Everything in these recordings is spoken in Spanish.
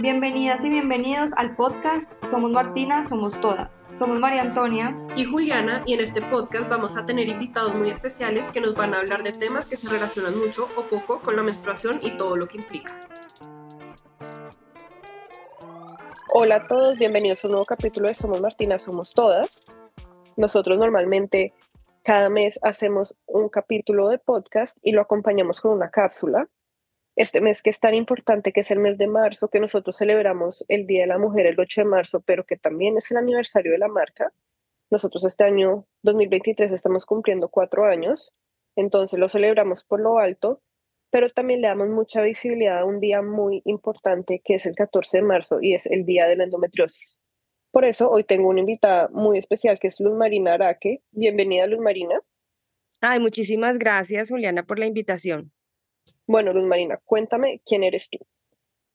Bienvenidas y bienvenidos al podcast Somos Martina, Somos Todas. Somos María Antonia y Juliana y en este podcast vamos a tener invitados muy especiales que nos van a hablar de temas que se relacionan mucho o poco con la menstruación y todo lo que implica. Hola a todos, bienvenidos a un nuevo capítulo de Somos Martina, Somos Todas. Nosotros normalmente cada mes hacemos un capítulo de podcast y lo acompañamos con una cápsula este mes que es tan importante, que es el mes de marzo, que nosotros celebramos el Día de la Mujer el 8 de marzo, pero que también es el aniversario de la marca. Nosotros este año 2023 estamos cumpliendo cuatro años, entonces lo celebramos por lo alto, pero también le damos mucha visibilidad a un día muy importante que es el 14 de marzo y es el Día de la Endometriosis. Por eso hoy tengo una invitada muy especial que es Luz Marina Araque. Bienvenida, Luz Marina. Ay, muchísimas gracias, Juliana, por la invitación. Bueno, Luz Marina, cuéntame quién eres tú.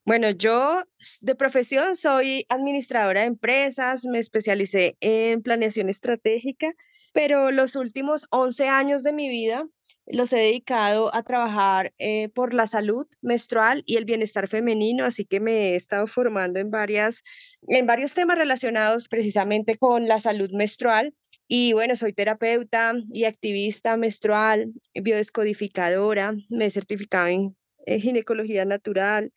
Bueno, yo de profesión soy administradora de empresas, me especialicé en planeación estratégica, pero los últimos 11 años de mi vida los he dedicado a trabajar eh, por la salud menstrual y el bienestar femenino, así que me he estado formando en, varias, en varios temas relacionados precisamente con la salud menstrual y bueno, soy terapeuta y activista menstrual, biodescodificadora, me he certificado en, ginecología natural,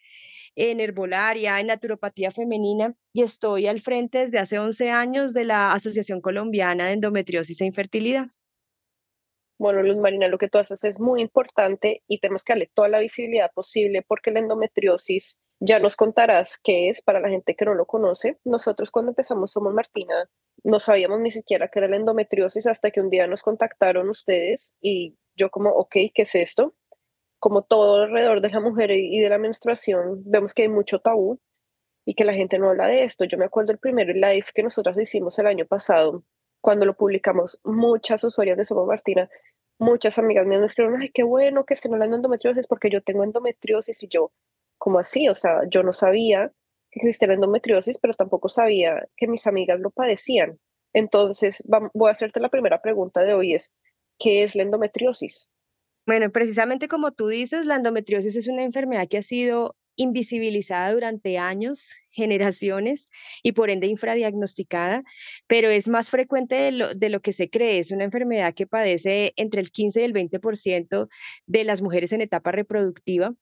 en herbolaria, en naturopatía femenina y estoy al frente desde hace 11 años de la Asociación Colombiana de Endometriosis e Infertilidad. Bueno, Luz Marina, lo que tú haces es muy importante y tenemos que darle toda la visibilidad posible porque la endometriosis, ya nos contarás qué es para la gente que no lo conoce. Nosotros cuando empezamos Somos Martina no sabíamos ni siquiera qué era la endometriosis hasta que un día nos contactaron ustedes y yo como, ok, ¿qué es esto? Como todo alrededor de la mujer y de la menstruación, vemos que hay mucho tabú y que la gente no habla de esto. Yo me acuerdo el primer live que nosotros hicimos el año pasado, cuando lo publicamos, muchas usuarias de Somos Martina, muchas amigas mías me escribieron, ay, qué bueno que estén hablando de endometriosis porque yo tengo endometriosis y yo, como así? O sea, yo no sabía existía la endometriosis, pero tampoco sabía que mis amigas lo padecían. Entonces, voy a hacerte la primera pregunta de hoy, es, ¿qué es la endometriosis? Bueno, precisamente como tú dices, la endometriosis es una enfermedad que ha sido invisibilizada durante años, generaciones y por ende infradiagnosticada, pero es más frecuente de lo, de lo, que se cree. Es una enfermedad que padece entre el 15 y el 20% de las mujeres en etapa reproductiva,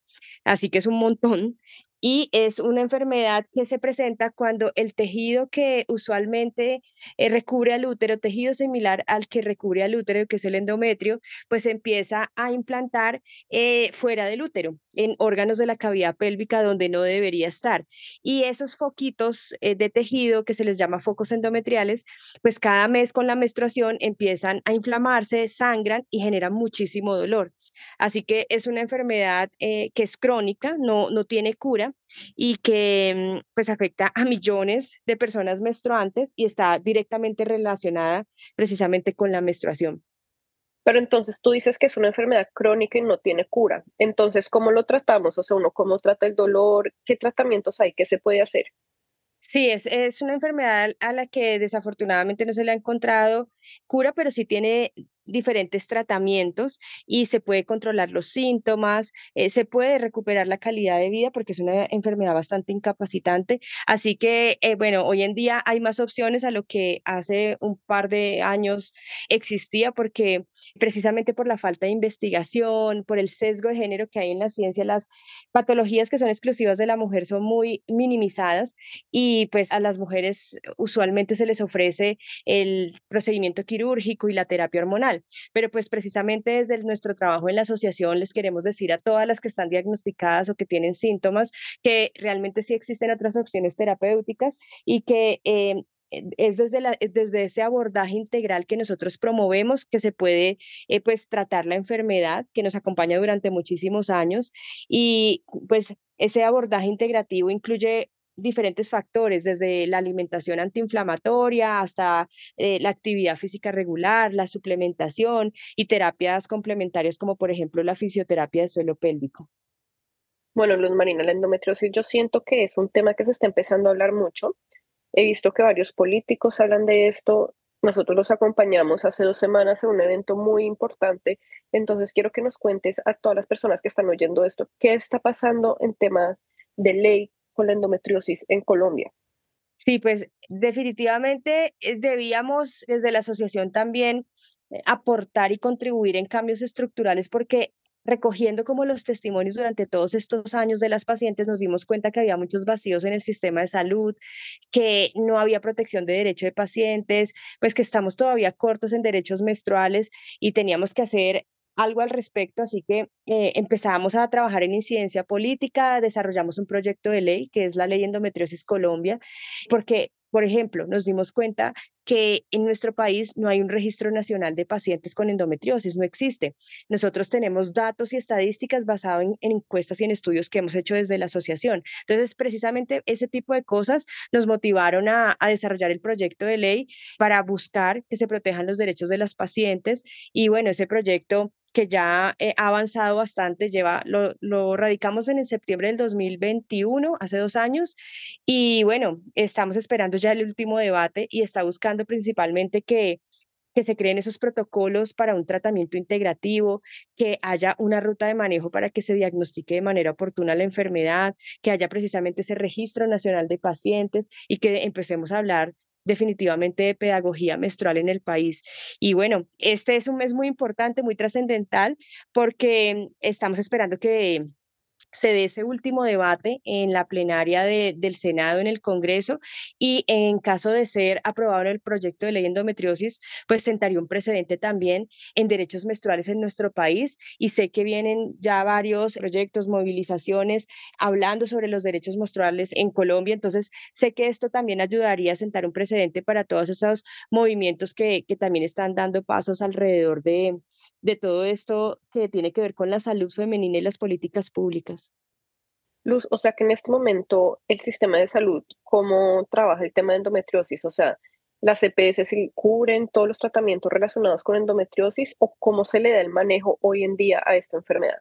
así que es un montón y es una enfermedad que se presenta cuando el tejido que usualmente eh, recubre al útero, tejido similar al que recubre al útero, que es el endometrio, pues empieza a implantar eh, fuera del útero, en órganos de la cavidad pélvica donde no debería estar. Y esos foquitos eh, de tejido que se les llama focos endometriales, pues cada mes con la menstruación empiezan a inflamarse, sangran y generan muchísimo dolor. Así que es una enfermedad que es crónica, no, no tiene cura y que mm, pues afecta a millones de personas menstruantes y está directamente relacionada precisamente con la menstruación. Pero entonces tú dices que es una enfermedad crónica y no tiene cura. Entonces, ¿cómo lo tratamos? O sea, uno cómo trata el dolor, qué tratamientos hay, qué se puede hacer. Sí, es, es una enfermedad a la que desafortunadamente no se le ha encontrado cura, pero sí tiene diferentes tratamientos y se puede controlar los síntomas, eh, se puede recuperar la calidad de vida porque es una enfermedad bastante incapacitante. Así que, eh, bueno, hoy en día hay más opciones a lo que hace un par de años existía porque precisamente por la falta de investigación, por el sesgo de género que hay en la ciencia, las patologías que son exclusivas de la mujer son muy minimizadas y pues a las mujeres usualmente se les ofrece el procedimiento quirúrgico y la terapia hormonal. Pero pues precisamente desde nuestro trabajo en la asociación les queremos decir a todas las que están diagnosticadas o que tienen síntomas que realmente sí existen otras opciones terapéuticas y que eh, es desde, desde ese abordaje integral que nosotros promovemos que se puede eh, pues tratar la enfermedad que nos acompaña durante muchísimos años y pues ese abordaje integrativo incluye diferentes factores, desde la alimentación antiinflamatoria hasta eh, la actividad física regular, la suplementación y terapias complementarias como por ejemplo la fisioterapia de suelo pélvico. Bueno, Luz Marina, la endometriosis yo siento que es un tema que se está empezando a hablar mucho. He visto que varios políticos hablan de esto. Nosotros los acompañamos hace dos semanas en un evento muy importante. Entonces quiero que nos cuentes a todas las personas que están oyendo esto, qué está pasando en tema de ley con la endometriosis en Colombia? Sí, pues definitivamente eh, debíamos desde la asociación también eh, aportar y contribuir en cambios estructurales porque recogiendo como los testimonios durante todos estos años de las pacientes, nos dimos cuenta que había muchos vacíos en el sistema de salud, que no había protección de derecho de pacientes, pues que estamos todavía cortos en derechos menstruales y teníamos que hacer algo al respecto, así que eh, empezamos a trabajar en incidencia política, desarrollamos un proyecto de ley que es la ley Endometriosis Colombia, porque por ejemplo, nos dimos cuenta que en nuestro país no hay un registro nacional de pacientes con endometriosis, no existe. Nosotros tenemos datos y estadísticas basados en, encuestas y en estudios que hemos hecho desde la asociación. Entonces, precisamente ese tipo de cosas nos motivaron a, a desarrollar el proyecto de ley para buscar que se protejan los derechos de las pacientes. Y bueno, ese proyecto que ya eh, ha avanzado bastante, lleva, lo, lo radicamos en el septiembre del 2021, hace dos años, y bueno, estamos esperando ya el último debate y está buscando principalmente que que se creen esos protocolos para un tratamiento integrativo, que haya una ruta de manejo para que se diagnostique de manera oportuna la enfermedad, que haya precisamente ese registro nacional de pacientes y que empecemos a hablar definitivamente de pedagogía menstrual en el país. Y bueno, este es un mes muy importante, muy trascendental, porque estamos esperando que se dé ese último debate en la plenaria del Senado, en el Congreso, y en caso de ser aprobado el proyecto de ley endometriosis, pues sentaría un precedente también en derechos menstruales en nuestro país. Y sé que vienen ya varios proyectos, movilizaciones, hablando sobre los derechos menstruales en Colombia. Entonces, sé que esto también ayudaría a sentar un precedente para todos esos movimientos que, que también están dando pasos alrededor de, de todo esto que tiene que ver con la salud femenina y las políticas públicas. Luz, o sea que en este momento el sistema de salud, ¿cómo trabaja el tema de endometriosis? O sea, ¿las EPS cubren todos los tratamientos relacionados con endometriosis o cómo se le da el manejo hoy en día a esta enfermedad?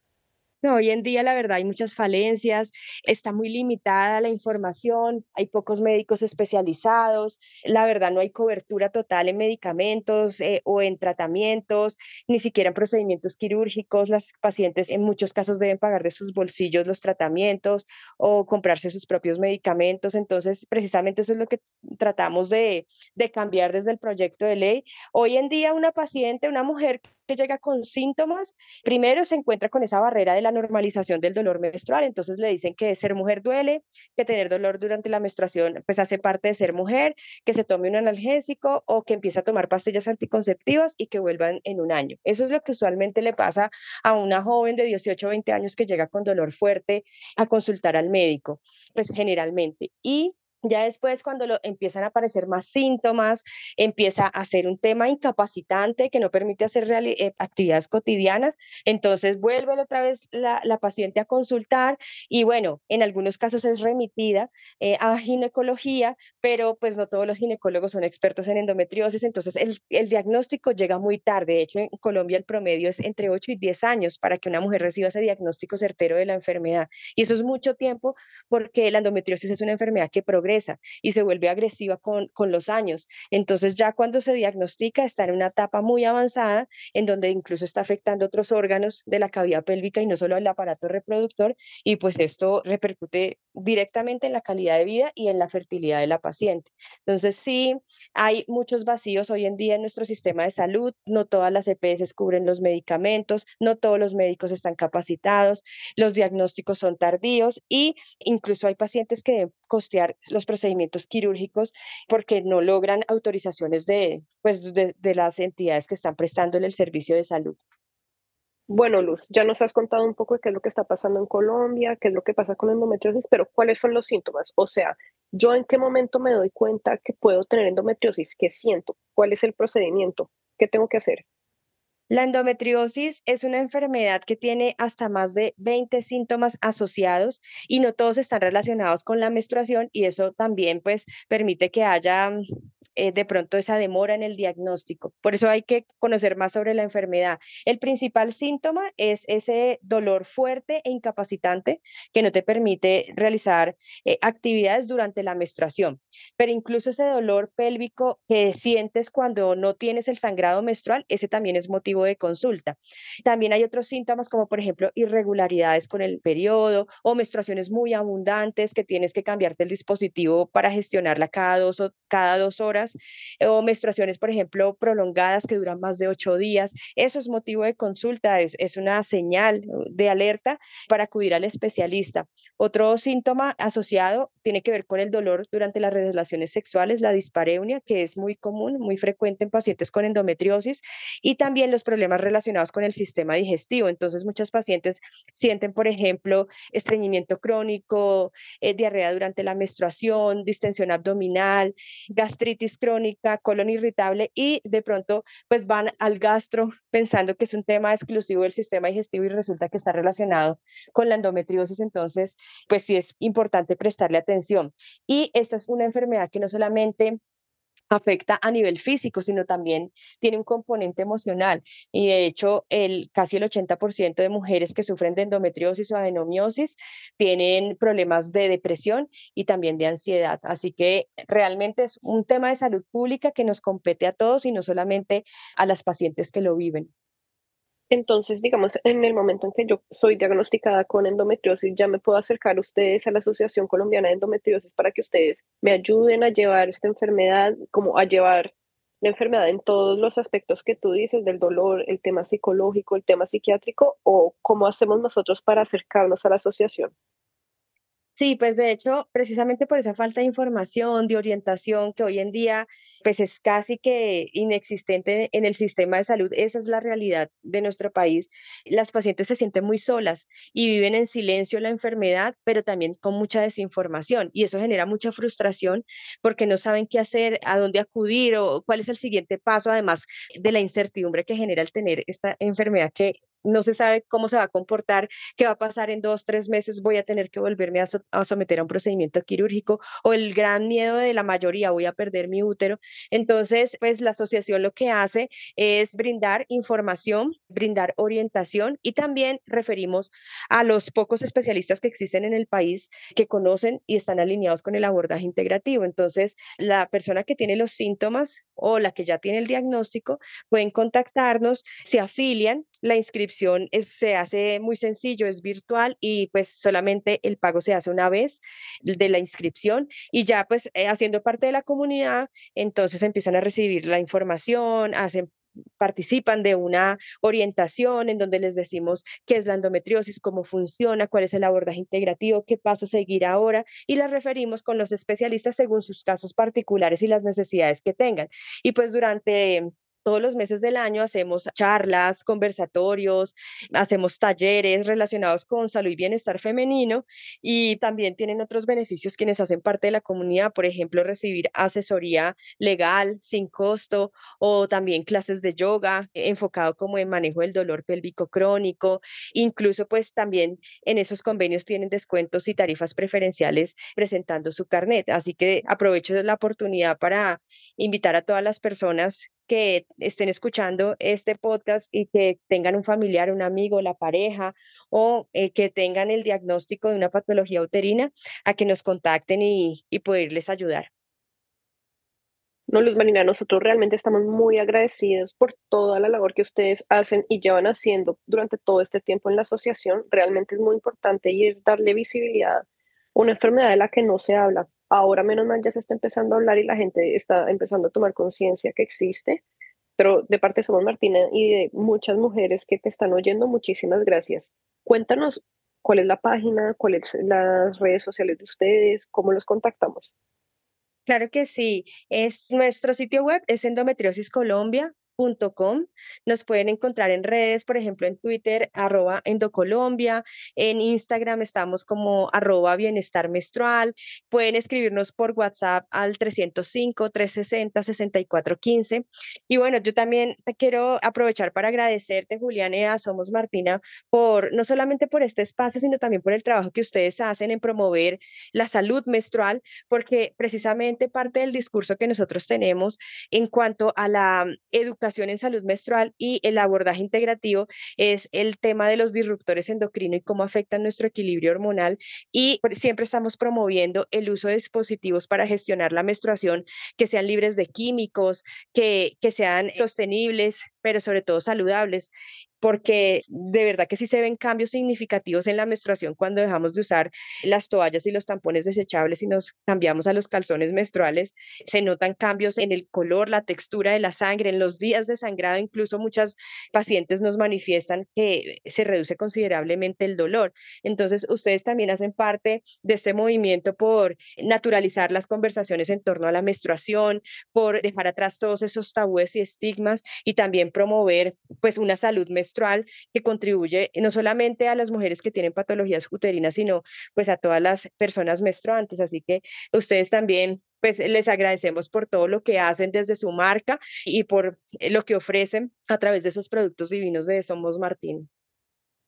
Hoy en día la verdad hay muchas falencias, está muy limitada la información, hay pocos médicos especializados, la verdad no hay cobertura total en medicamentos eh, o en tratamientos, ni siquiera en procedimientos quirúrgicos. Las pacientes en muchos casos deben pagar de sus bolsillos los tratamientos o comprarse sus propios medicamentos. Entonces, precisamente eso es lo que tratamos de, de cambiar desde el proyecto de ley. Hoy en día una paciente, una mujer que llega con síntomas, primero se encuentra con esa barrera de la normalización del dolor menstrual, entonces le dicen que ser mujer duele, que tener dolor durante la menstruación pues hace parte de ser mujer, que se tome un analgésico o que empiece a tomar pastillas anticonceptivas y que vuelvan en un año. Eso es lo que usualmente le pasa a una joven de 18 o 20 años que llega con dolor fuerte a consultar al médico, pues generalmente. Y ya después, cuando lo, empiezan a aparecer más síntomas, empieza a ser un tema incapacitante que no permite hacer eh, actividades cotidianas, entonces vuelve otra vez la, paciente a consultar y bueno, en algunos casos es remitida eh, a ginecología, pero pues no todos los ginecólogos son expertos en endometriosis, entonces el, el diagnóstico llega muy tarde. De hecho, en Colombia el promedio es entre 8 y 10 años para que una mujer reciba ese diagnóstico certero de la enfermedad. Y eso es mucho tiempo porque la endometriosis es una enfermedad que progresa y se vuelve agresiva con, con los años. Entonces ya cuando se diagnostica está en una etapa muy avanzada en donde incluso está afectando otros órganos de la cavidad pélvica y no solo el aparato reproductor y pues esto repercute directamente en la calidad de vida y en la fertilidad de la paciente. Entonces sí, hay muchos vacíos hoy en día en nuestro sistema de salud, no todas las EPS cubren los medicamentos, no todos los médicos están capacitados, los diagnósticos son tardíos y incluso hay pacientes que costear los procedimientos quirúrgicos porque no logran autorizaciones de, pues, de, las entidades que están prestándole el servicio de salud. Bueno, Luz, ya nos has contado un poco de qué es lo que está pasando en Colombia, qué es lo que pasa con endometriosis, pero ¿cuáles son los síntomas? O sea, ¿yo en qué momento me doy cuenta que puedo tener endometriosis? ¿Qué siento? ¿Cuál es el procedimiento? ¿Qué tengo que hacer? La endometriosis es una enfermedad que tiene hasta más de 20 síntomas asociados y no todos están relacionados con la menstruación y eso también pues permite que haya eh, de pronto esa demora en el diagnóstico. Por eso hay que conocer más sobre la enfermedad. El principal síntoma es ese dolor fuerte e incapacitante que no te permite realizar eh, actividades durante la menstruación. Pero incluso ese dolor pélvico que sientes cuando no tienes el sangrado menstrual, ese también es motivo de consulta. También hay otros síntomas como por ejemplo irregularidades con el periodo o menstruaciones muy abundantes que tienes que cambiarte el dispositivo para gestionarla cada dos, cada dos horas o menstruaciones, por ejemplo, prolongadas que duran más de ocho días. Eso es motivo de consulta, es, es una señal de alerta para acudir al especialista. Otro síntoma asociado tiene que ver con el dolor durante las relaciones sexuales, la dispareunia, que es muy común, muy frecuente en pacientes con endometriosis, y también los problemas relacionados con el sistema digestivo. Entonces, muchas pacientes sienten, por ejemplo, estreñimiento crónico, eh, diarrea durante la menstruación, distensión abdominal, gastritis crónica, colon irritable y de pronto pues van al gastro pensando que es un tema exclusivo del sistema digestivo y resulta que está relacionado con la endometriosis. Entonces, pues sí es importante prestarle atención. Y esta es una enfermedad que no solamente afecta a nivel físico, sino también tiene un componente emocional. Y de hecho, el, casi el 80% de mujeres que sufren de endometriosis o adenomiosis tienen problemas de depresión y también de ansiedad. Así que realmente es un tema de salud pública que nos compete a todos y no solamente a las pacientes que lo viven. Entonces, digamos, en el momento en que yo soy diagnosticada con endometriosis, ya me puedo acercar a ustedes a la Asociación Colombiana de Endometriosis para que ustedes me ayuden a llevar esta enfermedad, como a llevar la enfermedad en todos los aspectos que tú dices, del dolor, el tema psicológico, el tema psiquiátrico, o cómo hacemos nosotros para acercarnos a la asociación. Sí, pues de hecho, precisamente por esa falta de información, de orientación que hoy en día pues es casi que inexistente en el sistema de salud, esa es la realidad de nuestro país. Las pacientes se sienten muy solas y viven en silencio la enfermedad, pero también con mucha desinformación y eso genera mucha frustración porque no saben qué hacer, a dónde acudir o cuál es el siguiente paso, además de la incertidumbre que genera el tener esta enfermedad que no se sabe cómo se va a comportar, qué va a pasar en dos, tres meses, voy a tener que volverme a, someter a un procedimiento quirúrgico o el gran miedo de la mayoría, voy a perder mi útero. Entonces, pues la asociación lo que hace es brindar información, brindar orientación y también referimos a los pocos especialistas que existen en el país que conocen y están alineados con el abordaje integrativo. Entonces, la persona que tiene los síntomas o la que ya tiene el diagnóstico pueden contactarnos, se afilian, la inscripción se hace muy sencillo, es virtual y pues solamente el pago se hace una vez de la inscripción y ya pues eh, haciendo parte de la comunidad, entonces empiezan a recibir la información, hacen participan de una orientación en donde les decimos qué es la endometriosis, cómo funciona, cuál es el abordaje integrativo, qué paso seguir ahora y las referimos con los especialistas según sus casos particulares y las necesidades que tengan. Y pues durante todos los meses del año hacemos charlas, conversatorios, hacemos talleres relacionados con salud y bienestar femenino y también tienen otros beneficios quienes hacen parte de la comunidad, por ejemplo, recibir asesoría legal sin costo o también clases de yoga enfocado como en manejo del dolor pélvico crónico, incluso pues también en esos convenios tienen descuentos y tarifas preferenciales presentando su carnet. Así que aprovecho la oportunidad para invitar a todas las personas que estén escuchando este podcast y que tengan un familiar, un amigo, la pareja o eh, que tengan el diagnóstico de una patología uterina, a que nos contacten y, y poderles ayudar. No, Luz Marina, nosotros realmente estamos muy agradecidos por toda la labor que ustedes hacen y llevan haciendo durante todo este tiempo en la asociación. Realmente es muy importante y es darle visibilidad a una enfermedad de la que no se habla. Ahora menos mal ya se está empezando a hablar y la gente está empezando a tomar conciencia que existe. Pero de parte de Somos Martina y de muchas mujeres que te están oyendo, muchísimas gracias. Cuéntanos cuál es la página, cuáles son las redes sociales de ustedes, cómo los contactamos. Claro que sí. Es, nuestro sitio web es Endometriosis Colombia Nos pueden encontrar en redes, por ejemplo, en Twitter, arroba Endocolombia, en Instagram estamos como arroba bienestar menstrual, pueden escribirnos por WhatsApp al 305-360-6415. Y bueno, yo también te quiero aprovechar para agradecerte, Julián, Somos Martina, por no solamente por este espacio, sino también por el trabajo que ustedes hacen en promover la salud menstrual, porque precisamente parte del discurso que nosotros tenemos en cuanto a la educación en salud menstrual y el abordaje integrativo es el tema de los disruptores endocrinos y cómo afectan nuestro equilibrio hormonal y siempre estamos promoviendo el uso de dispositivos para gestionar la menstruación que sean libres de químicos, que, que sean sostenibles, pero sobre todo saludables porque de verdad que sí se ven cambios significativos en la menstruación cuando dejamos de usar las toallas y los tampones desechables y nos cambiamos a los calzones menstruales. Se notan cambios en el color, la textura de la sangre, en los días de sangrado, incluso muchas pacientes nos manifiestan que se reduce considerablemente el dolor. Entonces, ustedes también hacen parte de este movimiento por naturalizar las conversaciones en torno a la menstruación, por dejar atrás todos esos tabúes y estigmas y también promover pues una salud menstrual que contribuye no solamente a las mujeres que tienen patologías uterinas, sino pues a todas las personas menstruantes. Así que ustedes también pues les agradecemos por todo lo que hacen desde su marca y por lo que ofrecen a través de esos productos divinos de Somos Martín.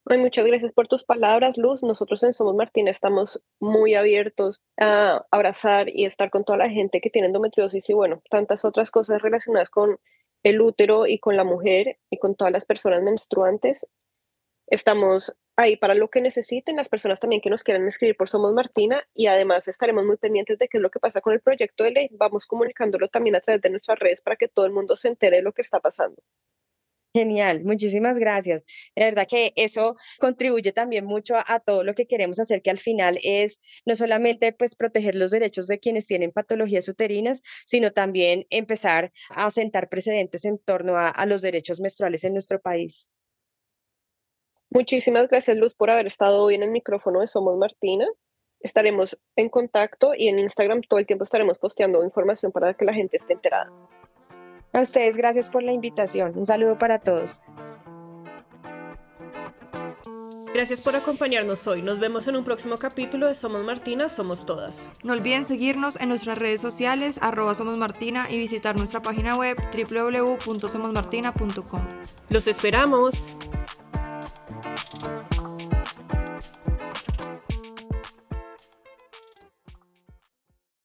Ay, muchas gracias por tus palabras, Luz. Nosotros en Somos Martín estamos muy abiertos a abrazar y estar con toda la gente que tiene endometriosis y bueno, tantas otras cosas relacionadas con el útero y con la mujer y con todas las personas menstruantes. Estamos ahí para lo que necesiten, las personas también que nos quieran escribir por Somos Martina y además estaremos muy pendientes de qué es lo que pasa con el proyecto de ley. Vamos comunicándolo también a través de nuestras redes para que todo el mundo se entere de lo que está pasando. Genial, muchísimas gracias. De verdad que eso contribuye también mucho a, todo lo que queremos hacer, que al final es no solamente pues proteger los derechos de quienes tienen patologías uterinas, sino también empezar a sentar precedentes en torno a, a los derechos menstruales en nuestro país. Muchísimas gracias, Luz, por haber estado hoy en el micrófono de Somos Martina. Estaremos en contacto y en Instagram todo el tiempo estaremos posteando información para que la gente esté enterada. A ustedes, gracias por la invitación. Un saludo para todos. Gracias por acompañarnos hoy. Nos vemos en un próximo capítulo de Somos Martina, Somos Todas. No olviden seguirnos en nuestras redes sociales, arroba Somos Martina, y visitar nuestra página web www.somosmartina.com. Los esperamos.